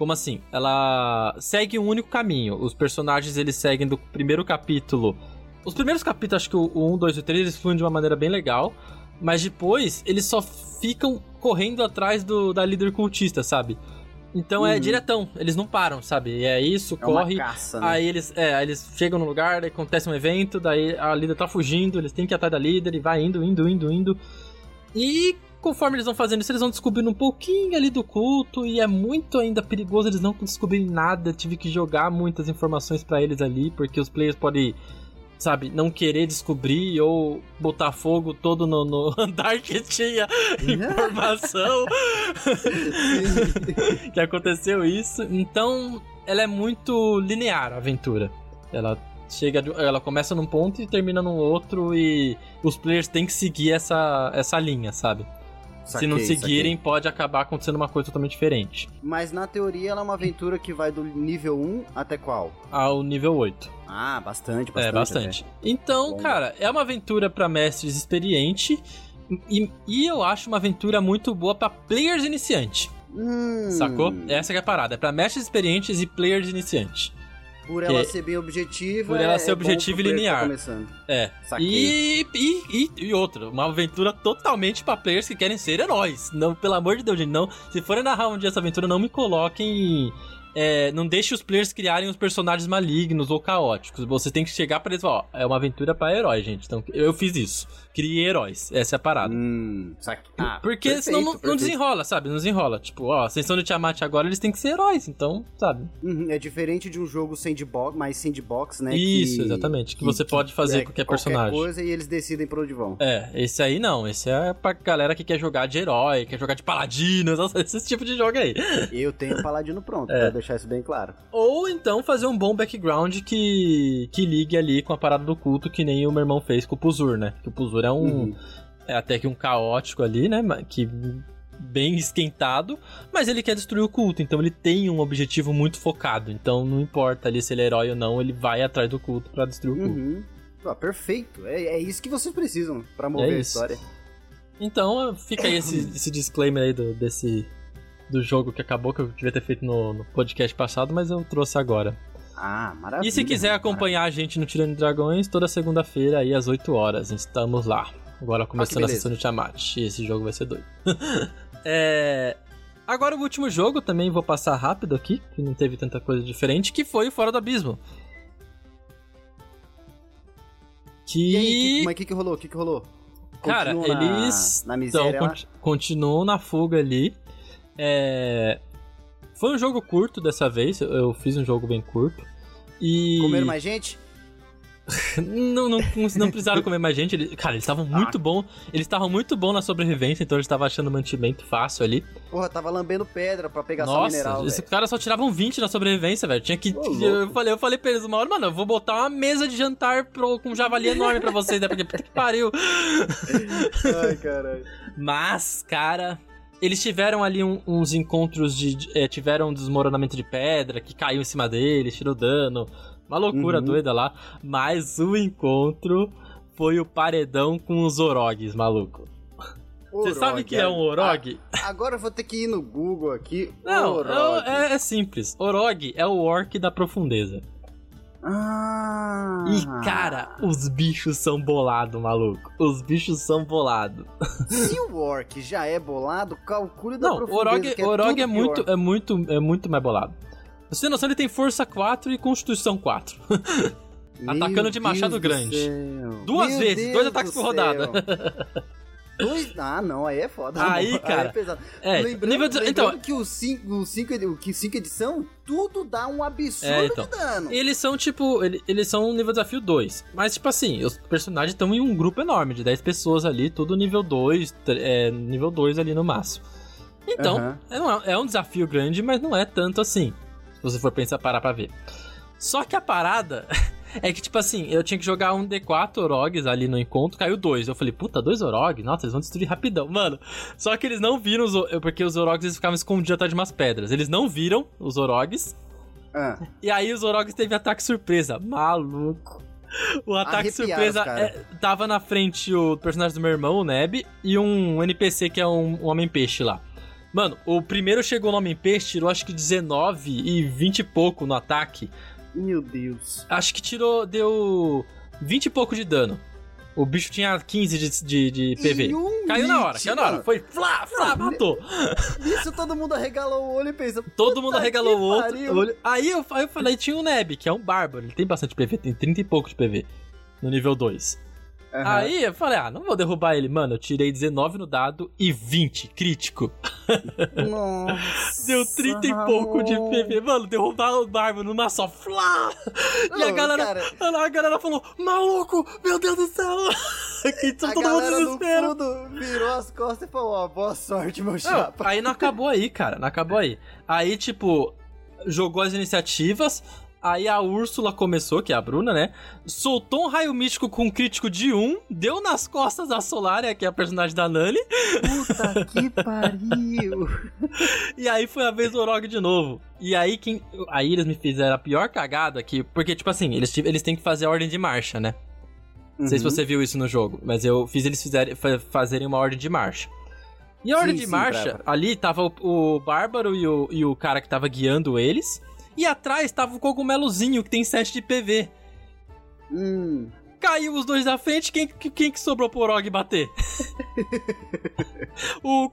Como assim? Ela segue um único caminho. Os personagens eles seguem do primeiro capítulo. Os primeiros capítulos, acho que o 1, 2 e o 3, eles fluem de uma maneira bem legal. Mas depois eles só ficam correndo atrás do, da líder cultista, sabe? Então é Uhum. diretão, eles não param, sabe? E é isso, É corre. caça, né? Aí eles, é, aí eles chegam no lugar, acontece um evento, daí a líder tá fugindo, eles têm que ir atrás da líder e vai indo, indo, indo, indo. E conforme eles vão fazendo isso, eles vão descobrindo um pouquinho ali do culto e é muito ainda perigoso eles não descobrirem nada. Tive que jogar muitas informações pra eles ali, porque os players podem, sabe, não querer descobrir ou botar fogo todo no, no andar que tinha informação. que aconteceu isso. Então, ela é muito linear a aventura. Ela chega, ela começa num ponto e termina num outro e os players têm que seguir essa, essa linha, sabe? Se não Saquei, seguirem, saquei. pode acabar acontecendo uma coisa totalmente diferente. Mas na teoria ela é uma aventura que vai do nível 1 até qual? Ao nível 8. Ah, bastante, bastante. é, bastante. Então, Bom. cara, é uma aventura pra mestres experiente e, e eu acho uma aventura muito boa pra players iniciantes. até. Hum, Sacou? Essa que é a parada. É pra mestres experientes e players iniciantes. Por ela ser bem objetiva. por ela é- ser é objetiva e tá linear. começando. É. E, e, e, e outra, uma aventura totalmente pra players que querem ser heróis. Não, pelo amor de Deus, gente, não. Se forem narrar um dia essa aventura, não me coloquem. é, não deixe os players criarem os personagens malignos ou caóticos. Você tem que chegar pra eles e falar, ó, é uma aventura pra heróis, gente. Então, eu fiz isso. Criei heróis. Essa é a parada. Hum, saque... ah, Porque perfeito, senão não, não desenrola, sabe? Não desenrola. Tipo, ó, a ascensão de Tiamat agora, eles têm que ser heróis, então, sabe? Uhum, é diferente de um jogo sandbox, mais sandbox, né? Isso, que- exatamente. Que, você pode fazer é com qualquer qualquer personagem. coisa e eles decidem pra onde vão. É, esse aí não. Esse é pra galera que quer jogar de herói, quer jogar de paladino, esse tipo de jogo aí. Eu tenho paladino pronto, É. quero deixar isso bem claro. Ou então fazer um bom background que, que ligue ali com a parada do culto, que nem o meu irmão fez com o Puzur, né? Que o Puzur é um. Uhum. É até que um caótico ali, né? Que. Bem esquentado, mas ele quer destruir o culto, então ele tem um objetivo muito focado. Então não importa ali se ele é herói ou não, ele vai atrás do culto pra destruir o culto. Uhum. Ah, perfeito. É, é isso que vocês precisam pra mover É a história. Então fica aí esse, esse disclaimer aí do, desse. Do jogo que acabou, que eu devia ter feito no, no podcast passado, mas eu trouxe agora. Ah, maravilha. E se quiser acompanhar a gente no Tirando Dragões, toda segunda-feira aí às 8 horas, estamos lá. Agora começando a beleza. sessão de Tiamat. E esse jogo vai ser doido. é... Agora o último jogo, também vou passar rápido aqui, que não teve tanta coisa diferente, que foi o Fora do Abismo. Que... E aí, que, mas o que, que rolou? O que, que rolou? Cara, eles Na, então, miséria conti- continuam na fuga ali. É... Foi um jogo curto dessa vez, eu fiz um jogo bem curto. E... Comeram mais gente? Não, não, não precisaram comer mais gente. Cara, eles estavam muito bom. Eles estavam muito bom na sobrevivência, então eles estavam achando mantimento fácil ali. Porra, tava lambendo pedra pra pegar só Nossa, mineral, esses caras só tiravam 20 na sobrevivência, velho. Tinha que. Ô, eu, falei, eu falei pra eles uma hora, mano, eu vou botar uma mesa de jantar pro, com um javali enorme pra vocês, né? Porque puta que pariu. Ai, caralho. Mas, cara, eles tiveram ali um- uns encontros de. de- é, tiveram um desmoronamento de pedra que caiu em cima deles, tirou dano. Uma loucura Uhum. doida lá. Mas o encontro foi o paredão com os Orogs, maluco. Você sabe o que é um Orog? Ah, agora eu vou ter que ir no Google aqui. Não, Orog. é, é simples. Orog é o orc da profundeza. Ah. E, cara, os bichos são bolados, maluco. Os bichos são bolados. Se o Orc já é bolado, calcule da Não, o profundeza, Orog, que é, o Orog tudo é, muito, é, muito, é muito mais bolado. Você tem noção, ele tem força 4 e constituição 4. Meu atacando de machado Deus do grande. Duas Meu vezes, Deus dois ataques do por rodada. Dois? Ah, não, aí é foda. Aí, cara. é pesado. É, lembrando, nível de- lembrando então- que o 5 o cinco, edição, tudo dá um absurdo É, então. de dano. Eles são, tipo, ele- eles são nível desafio 2. Mas, tipo assim, os personagens estão em um grupo enorme, de 10 pessoas ali, tudo nível 2, tr- é, nível 2 ali no máximo. Então, Aham. é, um- é um desafio grande, mas não é tanto assim. Se você for pensar, parar pra ver. Só que a parada é que, tipo assim, eu tinha que jogar um D4 Orogs ali no encontro, caiu dois. Eu falei, puta, dois Orogs? Nossa, eles vão destruir rapidão. Mano, só que eles não viram os. O- Porque os Orogs eles ficavam escondidos atrás de umas pedras. Eles não viram os Orogs. Ah, E aí os Orogs teve ataque surpresa. Maluco. O ataque Arrepiaram surpresa é, tava na frente o personagem do meu irmão, o Neb, e um NPC que é um, um Homem-Peixe lá. Mano, o primeiro chegou no Homem-Peixe, tirou acho que 19 e 20 e pouco no ataque. Meu Deus. Acho que tirou, deu 20 e pouco de dano. O bicho tinha 15 de, de, de PV. Um Caiu na hora, caiu na hora. Foi flá, flá, matou. Isso todo mundo arregalou o olho e pensa. Todo "Puta mundo arregalou o outro. pariu." olho. Aí eu, aí eu falei, tinha o Neb, que é um bárbaro. Ele tem bastante PV, tem 30 e pouco de PV. No nível 2. Aham. Aí eu falei, ah, não vou derrubar ele. Mano, eu tirei 19 no dado e 20, crítico. Nossa, Deu 30 e pouco de. PV. Mano, derrubar o bárbaro numa só. Flá! E a galera, cara, a galera falou, maluco, meu Deus do céu. que a todo mundo galera no desespero. fundo virou as costas e falou, ó, boa sorte, meu chapa. aí não acabou aí, cara. Não acabou aí. Aí, tipo, jogou as iniciativas. Aí a Úrsula começou, que é a Bruna, né? Soltou um raio místico com um crítico de 1, deu nas costas da Solaria, que é a personagem da Nani, Puta que pariu. e aí foi a vez do Orog de novo. E aí quem. Aí eles me fizeram a pior cagada aqui, porque, tipo assim, eles, eles têm que fazer a ordem de marcha, né? Não sei se Uhum. você viu isso no jogo, mas eu fiz eles fizerem, fa- fazerem uma ordem de marcha. E a ordem Sim, de sim, marcha, pra- ali tava o, o Bárbaro e o, e o cara que tava guiando eles. E atrás tava o cogumelozinho que tem 7 de PV. Hum. Caiu os dois da frente, quem, quem que sobrou pro Orog bater? o.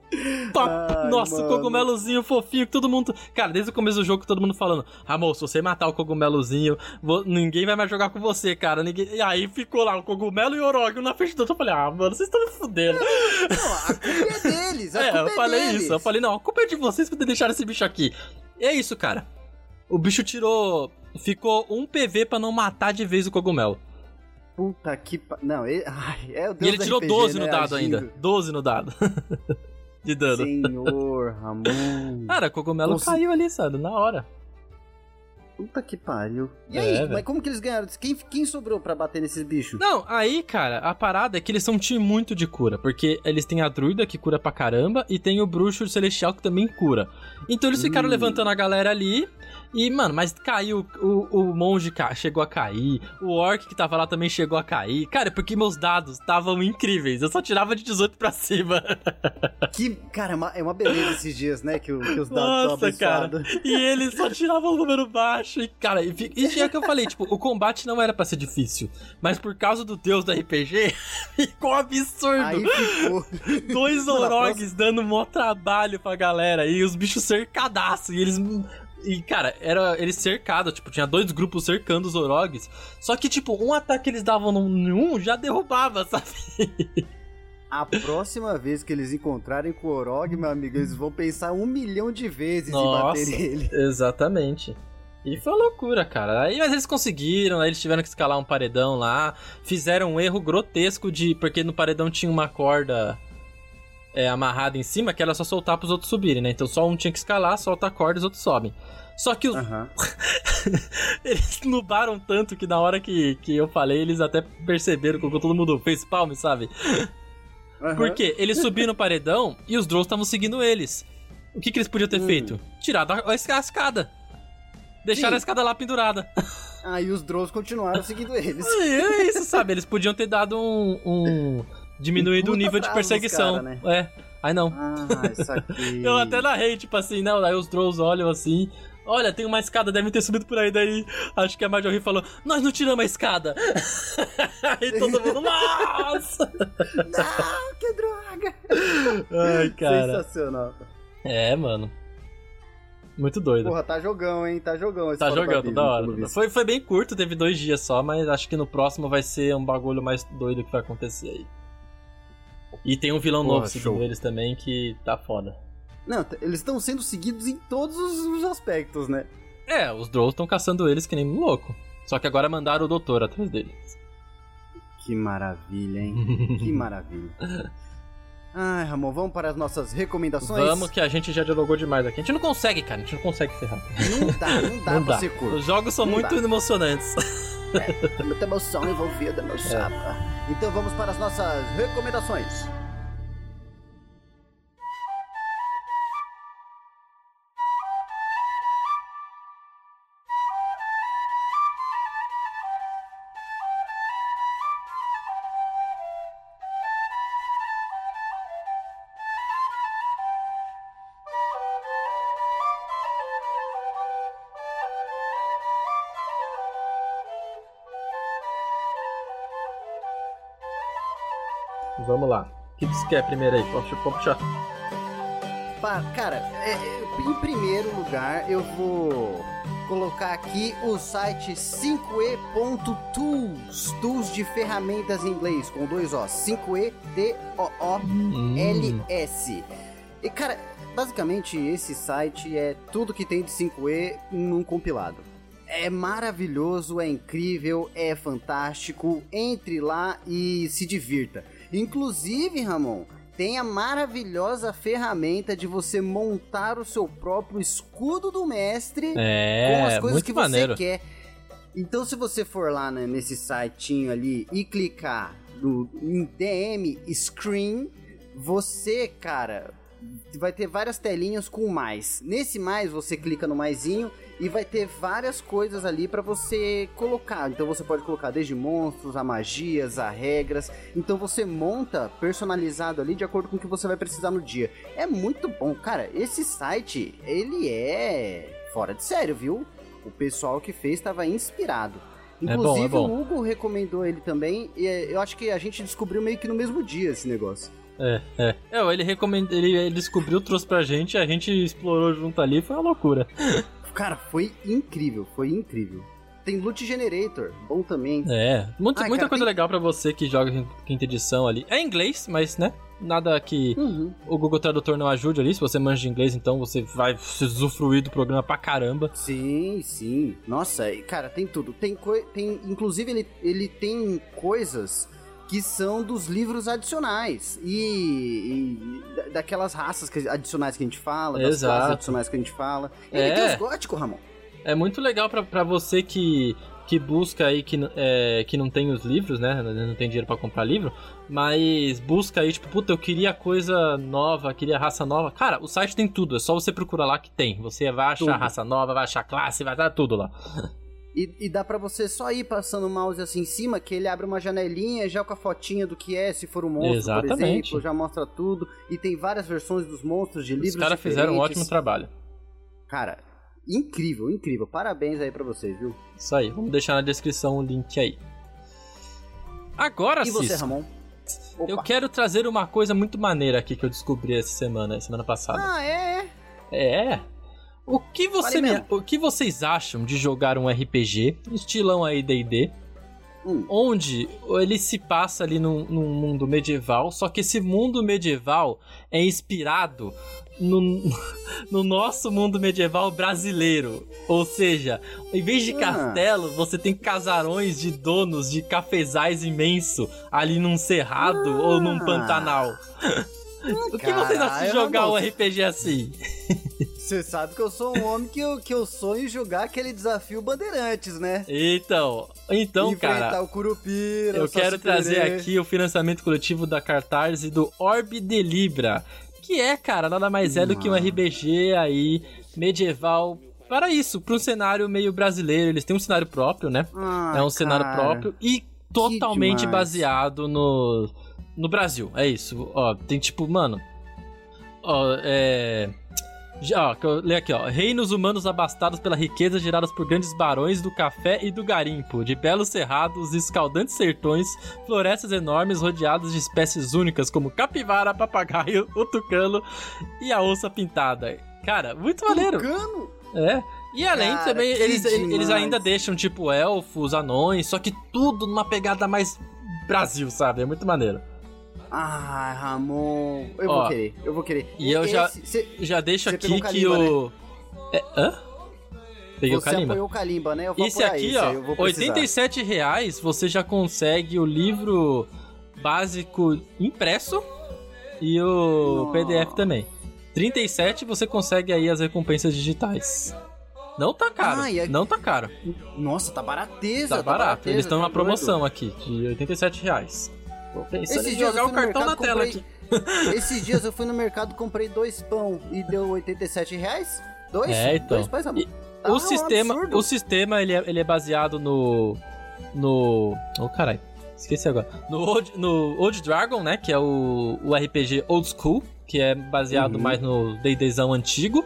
pa- Ai, Nossa, o mano. cogumelozinho fofinho que todo mundo. Cara, desde o começo do jogo, todo mundo falando: Ramon, se você matar o cogumelozinho, vo- ninguém vai mais jogar com você, cara. Ninguém... E aí ficou lá o cogumelo e o Orog um na frente do outro. Eu falei: Ah, mano, vocês estão me fudendo. Não, a culpa é deles, a É, eu é falei deles. isso. Eu falei: Não, a culpa é de vocês por ter deixado esse bicho aqui. E é isso, cara. O bicho tirou. Ficou um PV pra não matar de vez o cogumelo. Puta que pa... Não, ele... Ai, é o E Deus ele do tirou RPG, 12 né, no dado agindo. ainda. 12 no dado. de dano. Senhor, Ramon. Cara, cogumelo Nossa. caiu ali, sabe? Na hora. Puta que pariu. E É, aí, mas como que eles ganharam? Quem, quem sobrou pra bater nesses bichos? Não, aí, cara, a parada é que eles são um time muito de cura. Porque eles têm a druida que cura pra caramba e tem o bruxo celestial que também cura. Então eles ficaram Hum. levantando a galera ali. E, mano, mas caiu. O, o monge ca- chegou a cair. O orc que tava lá também chegou a cair. Cara, porque meus dados estavam incríveis. Eu só tirava de 18 pra cima. Que, cara, é uma, é uma beleza esses dias, né? Que, o- que os dados Nossa, cara. E eles só tiravam o número baixo. E, cara, e, e é o que eu falei, tipo, o combate não era pra ser difícil. Mas por causa do deus do RPG, ficou absurdo. Aí ficou. Dois orogs dando mó trabalho pra galera. E os bichos cercadaços. E eles. E, cara, era eles cercados, tipo, tinha dois grupos cercando os orogs. Só que, tipo, um ataque que eles davam num um já derrubava, sabe? A próxima vez que eles encontrarem com o Orog, meu amigo, eles vão pensar um milhão de vezes Nossa. em bater nele. Exatamente. E foi uma loucura, cara. Aí, mas eles conseguiram, aí eles tiveram que escalar um paredão lá. Fizeram um erro grotesco de. Porque no paredão tinha uma corda é, amarrada em cima que era só soltar pros outros subirem, né? Então só um tinha que escalar, solta a corda e os outros sobem. Só que os, Aham. eles nubaram tanto que na hora que, que eu falei, eles até perceberam que todo mundo fez palme, sabe? aham. Porque eles subiram no paredão e os drones estavam seguindo eles. O que, que eles podiam ter Hum. feito? Tirado a, a escada. Deixaram Sim. a escada lá pendurada. Aí os Drows continuaram seguindo eles. É isso, sabe? Eles podiam ter dado um. um- diminuído Um o nível de perseguição. cara, né? É. Aí não. Ah, isso aqui. Eu até narrei, tipo assim, não, aí os Drows olham assim. Olha, tem uma escada, devem ter subido por aí. Daí acho que a Marjorie falou: Nós não tiramos a escada. aí todo mundo, nossa! Não, que droga! Ai, cara. Sensacional. É, mano. Muito doido. Porra, tá jogão, hein? Tá jogão esse Tá jogando, Babilônia, da hora. Foi, foi bem curto, teve dois dias só, mas acho que no próximo vai ser um bagulho mais doido que vai acontecer aí. E tem um vilão Porra, novo seguindo show. eles também que tá foda. Não, eles estão sendo seguidos em todos os os aspectos, né? É, os Drolls estão caçando eles que nem um louco. Só que agora mandaram o doutor atrás deles. Que maravilha, hein? que maravilha. Ai, Ramon, vamos para as nossas recomendações? Vamos que a gente já dialogou demais aqui. A gente não consegue, cara. A gente não consegue ser rápido. Não dá, não dá Não pra dá. ser curto. Os jogos são Não muito dá. emocionantes. Tem muita emoção envolvida, meu chapa. Então vamos para as nossas recomendações. Vamos lá. O que você quer primeiro aí? Pode pode puxar. Cara, é- é, em primeiro lugar eu vou colocar aqui o site 5e.tools, tools de ferramentas em inglês, com dois O, 5e t o o Hum. LS. E cara, basicamente esse site é tudo que tem de 5E num compilado. É maravilhoso, é incrível, é fantástico. Entre lá e se divirta. Inclusive, Ramon, tem a maravilhosa ferramenta de você montar o seu próprio escudo do mestre com É, as coisas que maneiro. você quer. Então, se você for lá né, nesse sitinho ali e clicar no, em DM Screen, você, cara, vai ter várias telinhas com mais. Nesse mais, você clica no maisinho e vai ter várias coisas ali pra você colocar. Então, você pode colocar desde monstros, a magias, a regras. Então, você monta personalizado ali de acordo com o que você vai precisar no dia. É muito bom, cara. Esse site, ele é fora de sério, viu? O pessoal que fez estava inspirado. É bom, é Inclusive, bom. o Hugo recomendou ele também. E é, eu acho que a gente descobriu meio que no mesmo dia esse negócio. É, é. É, ele recomendou, ele, ele descobriu, trouxe pra gente, a gente explorou junto ali, foi uma loucura. Cara, foi incrível, foi incrível. Tem Loot Generator, bom também. É, muita, Ai, muita cara, coisa tem- legal pra você que joga em quinta edição ali. É em inglês, mas, né, nada que Uhum. o Google Tradutor não ajude ali. Se você manja de inglês, então você vai se usufruir do programa pra caramba. Sim, sim. Nossa, cara, tem tudo. Tem, coi- tem inclusive ele, ele tem coisas que são dos livros adicionais e, e da- daquelas raças que- adicionais que a gente fala, das Exato. classes adicionais que a gente fala. Ele É. tem os góticos, Ramon. É muito legal pra, pra você que, que busca aí, que, é, que não tem os livros, né? Não tem dinheiro pra comprar livro, mas busca aí, tipo, puta, eu queria coisa nova, queria raça nova. Cara, o site tem tudo, é só você procurar lá que tem. Você vai achar Tudo. raça nova, vai achar classe, vai dar tudo lá. E, e dá pra você só ir passando o mouse assim em cima, que ele abre uma janelinha já com a fotinha do que é, se for um monstro, por Exatamente. exemplo, já mostra tudo. E tem várias versões dos monstros de livros Os caras fizeram um ótimo trabalho. Cara, incrível, incrível. Parabéns aí pra vocês, viu? Isso aí, vamos deixar na descrição o link aí. Agora, E você, Cisco, Ramon? Opa. eu quero trazer uma coisa muito maneira aqui que eu descobri essa semana, semana passada. Ah, é? É. O que, você me- o que vocês acham de jogar um RPG, estilão aí D&D, Hum. onde ele se passa ali num, num mundo medieval, só que esse mundo medieval é inspirado no, no nosso mundo medieval brasileiro. Ou seja, em vez de Ah. castelo, você tem casarões de donos de cafezais imenso ali num cerrado Ah. ou num pantanal. o que vocês acham de jogar um moço. RPG assim? Você sabe que eu sou um homem que eu, que eu sonho em jogar aquele desafio Bandeirantes, né? Então, então, Enfrentar cara, o Curupira, eu o quero trazer aqui o financiamento coletivo da Cartaz e do Orb de Libra, que é, cara, nada mais é do que um. RPG aí medieval para isso, para um cenário meio brasileiro. Eles têm um cenário próprio, né? Ah, é um cenário cara. próprio e totalmente baseado no no Brasil. É isso. Ó, tem tipo, mano, ó, é ó, que eu leio aqui, ó. Reinos humanos abastados pela riqueza geradas por grandes barões do café e do garimpo, de belos cerrados, escaldantes sertões, florestas enormes rodeadas de espécies únicas como capivara, papagaio, o tucano e a onça pintada. Cara, muito maneiro. Tucano? É. E além Cara, também, eles, eles ainda deixam, tipo, elfos, anões, só que tudo numa pegada mais Brasil, sabe? É muito maneiro. Ah, Ramon. Eu Ó, vou querer, eu vou querer. e eu já- cê- Já deixo aqui o que o. É, hã? Peguei o você Kalimba. apoiou o Kalimba, né? Eu vou Esse aqui, esse, ó, eu vou precisar. 87 reais você já consegue o livro básico impresso e o. PDF também. 37 você consegue aí as recompensas digitais. Não tá caro, Ah, não tá caro. Nossa, tá barateza. Tá barato. barateza, Eles estão tá doido. promoção aqui de 87 reais. Tô pensando Esses em jogar eu o fui no cartão na mercado, tela comprei- aqui. Esses dias eu fui no mercado, comprei dois pão e deu 87 reais? Dois? É, então. Dois pães, amor. E Tá o um sistema, absurdo. o sistema ele é, ele é baseado no no, oh caralho, esqueci agora. No Old, no Old Dragon, né, que é o, o RPG Old School, que é baseado Uhum. mais no D&Dzão antigo.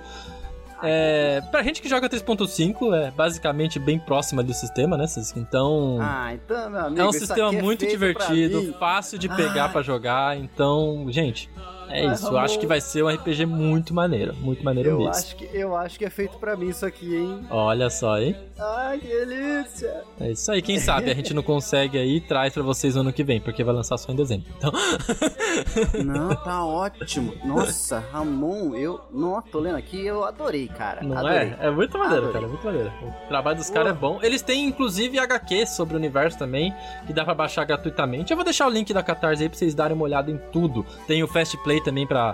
É, pra gente que joga 3.5, é basicamente bem próxima do sistema, né? Então, Ah, então, meu amigo, é um sistema é muito divertido, fácil de pegar Ai. pra jogar. Então, gente, é isso. Eu acho que vai ser um RPG muito maneiro, muito maneiro Eu mesmo. acho, que, eu acho que é feito pra mim isso aqui, hein? Olha só, hein? Ai, que delícia! É isso aí, quem sabe a gente não consegue aí e traz pra vocês no ano que vem, porque vai lançar só em dezembro. Então, Não, tá ótimo. Nossa, Ramon, eu. Nossa, tô lendo aqui, eu adorei, cara. não adorei. é? É muito maneiro, Adorei. cara, é muito maneiro. O trabalho dos caras é bom. Eles têm inclusive HQ sobre o universo também, que dá pra baixar gratuitamente. Eu vou deixar o link da Catarse aí pra vocês darem uma olhada em tudo. Tem o Fast Play também pra,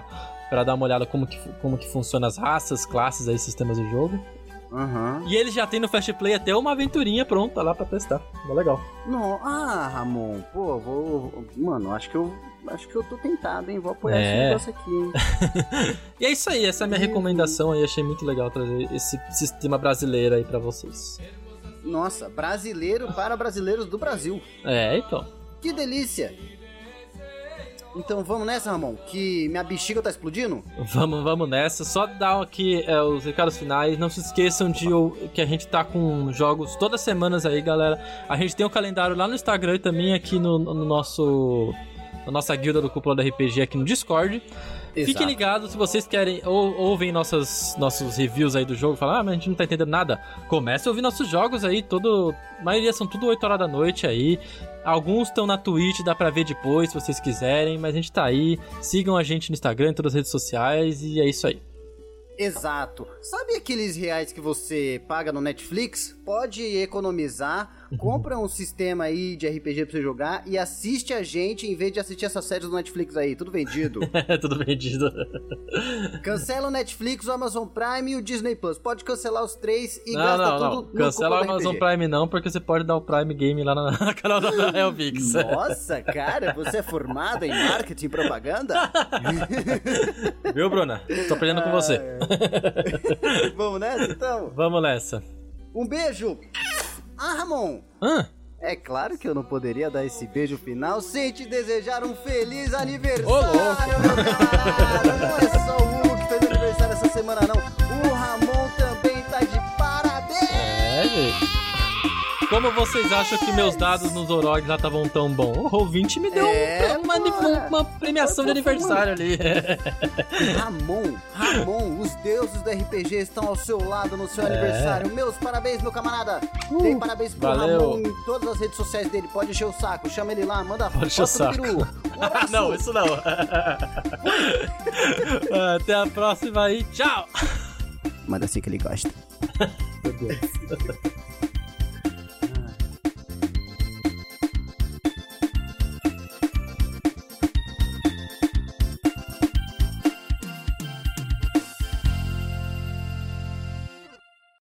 pra dar uma olhada como que, como que funciona as raças, classes aí, sistemas do jogo. Aham. E eles já tem no Fast Play até uma aventurinha pronta lá pra testar. É legal. Não, ah, Ramon, pô, vou. Mano, acho que eu. Acho que eu tô tentado, hein? Vou apoiar É. esse negócio aqui, hein? E é isso aí, essa é a minha Uhum. recomendação aí. Achei muito legal trazer esse sistema brasileiro aí pra vocês. Nossa, brasileiro para brasileiros do Brasil. É, então. Que delícia! Então vamos nessa, Ramon, que minha bexiga tá explodindo? Vamos, vamos nessa. Só dar aqui é, os recados finais. Não se esqueçam de ou- que a gente tá com jogos todas as semanas aí, galera. A gente tem um calendário lá no Instagram e também aqui no, no nosso. Na nossa guilda do Cúpula do RPG aqui no Discord. Fiquem ligados se vocês querem ou ouvem nossas, nossos reviews aí do jogo, falam, ah, mas a gente não tá entendendo nada. Comece a ouvir nossos jogos aí, todo. A maioria são tudo 8 horas da noite aí. Alguns estão na Twitch, dá pra ver depois se vocês quiserem, mas a gente tá aí. Sigam a gente no Instagram, em todas as redes sociais e é isso aí. Exato. Sabe aqueles reais que você paga no Netflix? Pode economizar, compra um sistema aí de RPG pra você jogar e assiste a gente em vez de assistir essas séries do Netflix aí, tudo vendido. É tudo vendido. Cancela o Netflix, o Amazon Prime e o Disney Plus. Pode cancelar os três e não, gasta não, tudo não. Cancela o Amazon RPG. Prime não, porque você pode dar o Prime Game lá na, na canal da Helvix. Nossa, cara, você é formado em marketing e propaganda? Viu, Bruna? Tô aprendendo com você. Vamos nessa, então? Vamos nessa. Um beijo! Ah, Ramon! Hã? É claro que eu não poderia dar esse beijo final sem te desejar um feliz aniversário, Ô, meu camarada! Não é só o Hugo que fez aniversário essa semana, não. O Ramon também Como vocês acham que meus dados nos Orogs lá estavam tão bons? O ouvinte me deu É, um- uma, porra. uma premiação de aniversário ali. Ramon, Ramon, os deuses do RPG estão ao seu lado no seu É. aniversário. Meus parabéns, meu camarada. Uh, Tem parabéns pro valeu. Ramon em todas as redes sociais dele. Pode encher o saco, chama ele lá, manda Pode encher o foto do saco. peru. Um abraço. não, isso não. Até a próxima aí. Tchau. Manda assim que ele gosta. Meu Deus.